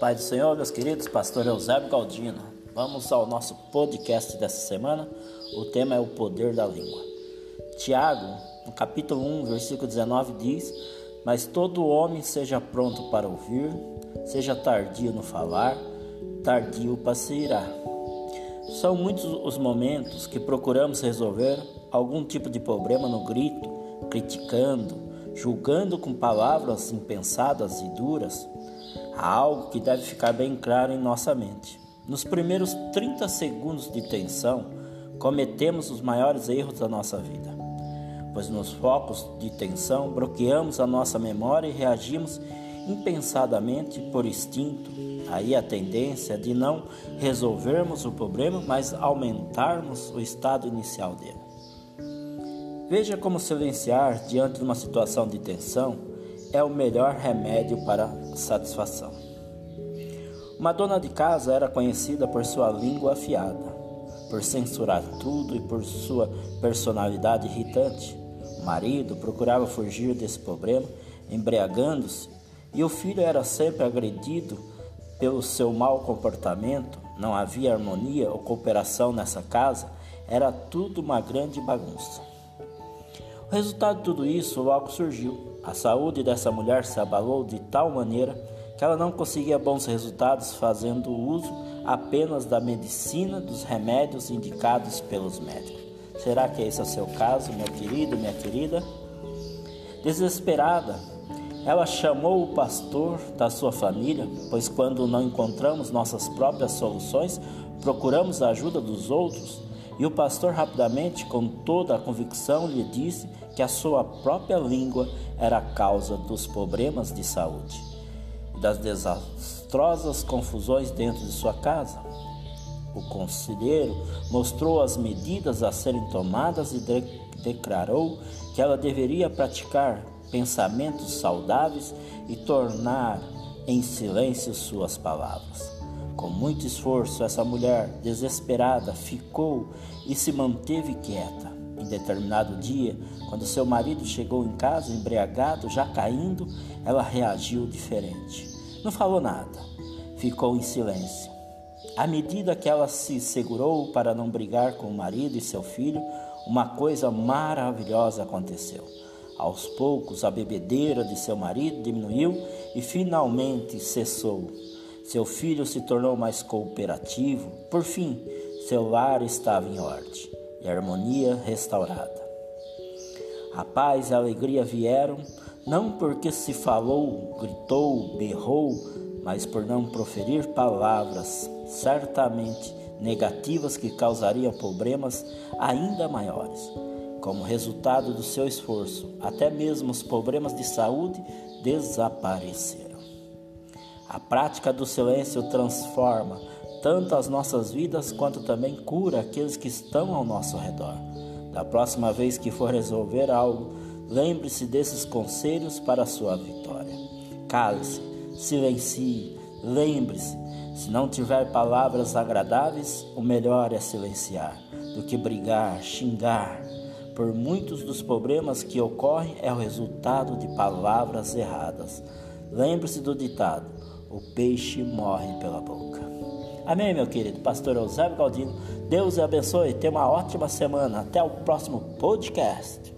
Pai do Senhor, meus queridos, pastor Eusébio Galdino. Vamos ao nosso podcast dessa semana. O tema é o poder da língua. Tiago, no capítulo 1, versículo 19 diz: "Mas todo homem seja pronto para ouvir, seja tardio no falar, tardio para se irar." São muitos os momentos que procuramos resolver algum tipo de problema no grito, criticando, julgando com palavras impensadas e duras Há algo que deve ficar bem claro em nossa mente. Nos primeiros 30 segundos de tensão, cometemos os maiores erros da nossa vida, pois nos focos de tensão bloqueamos a nossa memória e reagimos impensadamente por instinto. Aí a tendência é de não resolvermos o problema, mas aumentarmos o estado inicial dele. Veja como silenciar diante de uma situação de tensão é o melhor remédio para satisfação. Uma dona de casa era conhecida por sua língua afiada, por censurar tudo e por sua personalidade irritante. O marido procurava fugir desse problema, embriagando-se, e o filho era sempre agredido pelo seu mau comportamento. Não havia harmonia ou cooperação nessa casa, era tudo uma grande bagunça. O resultado de tudo isso logo surgiu a saúde dessa mulher se abalou de tal maneira que ela não conseguia bons resultados fazendo uso apenas da medicina, dos remédios indicados pelos médicos. Será que esse é o seu caso, meu querido, minha querida? Desesperada, ela chamou o pastor da sua família, pois quando não encontramos nossas próprias soluções, procuramos a ajuda dos outros e o pastor rapidamente, com toda a convicção, lhe disse que a sua própria língua era a causa dos problemas de saúde e das desastrosas confusões dentro de sua casa. O conselheiro mostrou as medidas a serem tomadas e de declarou que ela deveria praticar pensamentos saudáveis e tornar em silêncio suas palavras. Com muito esforço, essa mulher desesperada ficou e se manteve quieta. Em determinado dia, quando seu marido chegou em casa embriagado, já caindo, ela reagiu diferente. Não falou nada, ficou em silêncio. À medida que ela se segurou para não brigar com o marido e seu filho, uma coisa maravilhosa aconteceu. Aos poucos, a bebedeira de seu marido diminuiu e finalmente cessou. Seu filho se tornou mais cooperativo. Por fim, seu lar estava em ordem e harmonia restaurada. A paz e a alegria vieram não porque se falou, gritou, berrou, mas por não proferir palavras certamente negativas que causariam problemas ainda maiores. Como resultado do seu esforço, até mesmo os problemas de saúde desapareceram. A prática do silêncio transforma tanto as nossas vidas quanto também cura aqueles que estão ao nosso redor. Da próxima vez que for resolver algo, lembre-se desses conselhos para a sua vitória. Cale-se, silencie, lembre-se. Se não tiver palavras agradáveis, o melhor é silenciar do que brigar, xingar. Por muitos dos problemas que ocorrem é o resultado de palavras erradas. Lembre-se do ditado: o peixe morre pela boca. Amém, meu querido pastor Eusébio Galdino. Deus abençoe. Tenha uma ótima semana. Até o próximo podcast.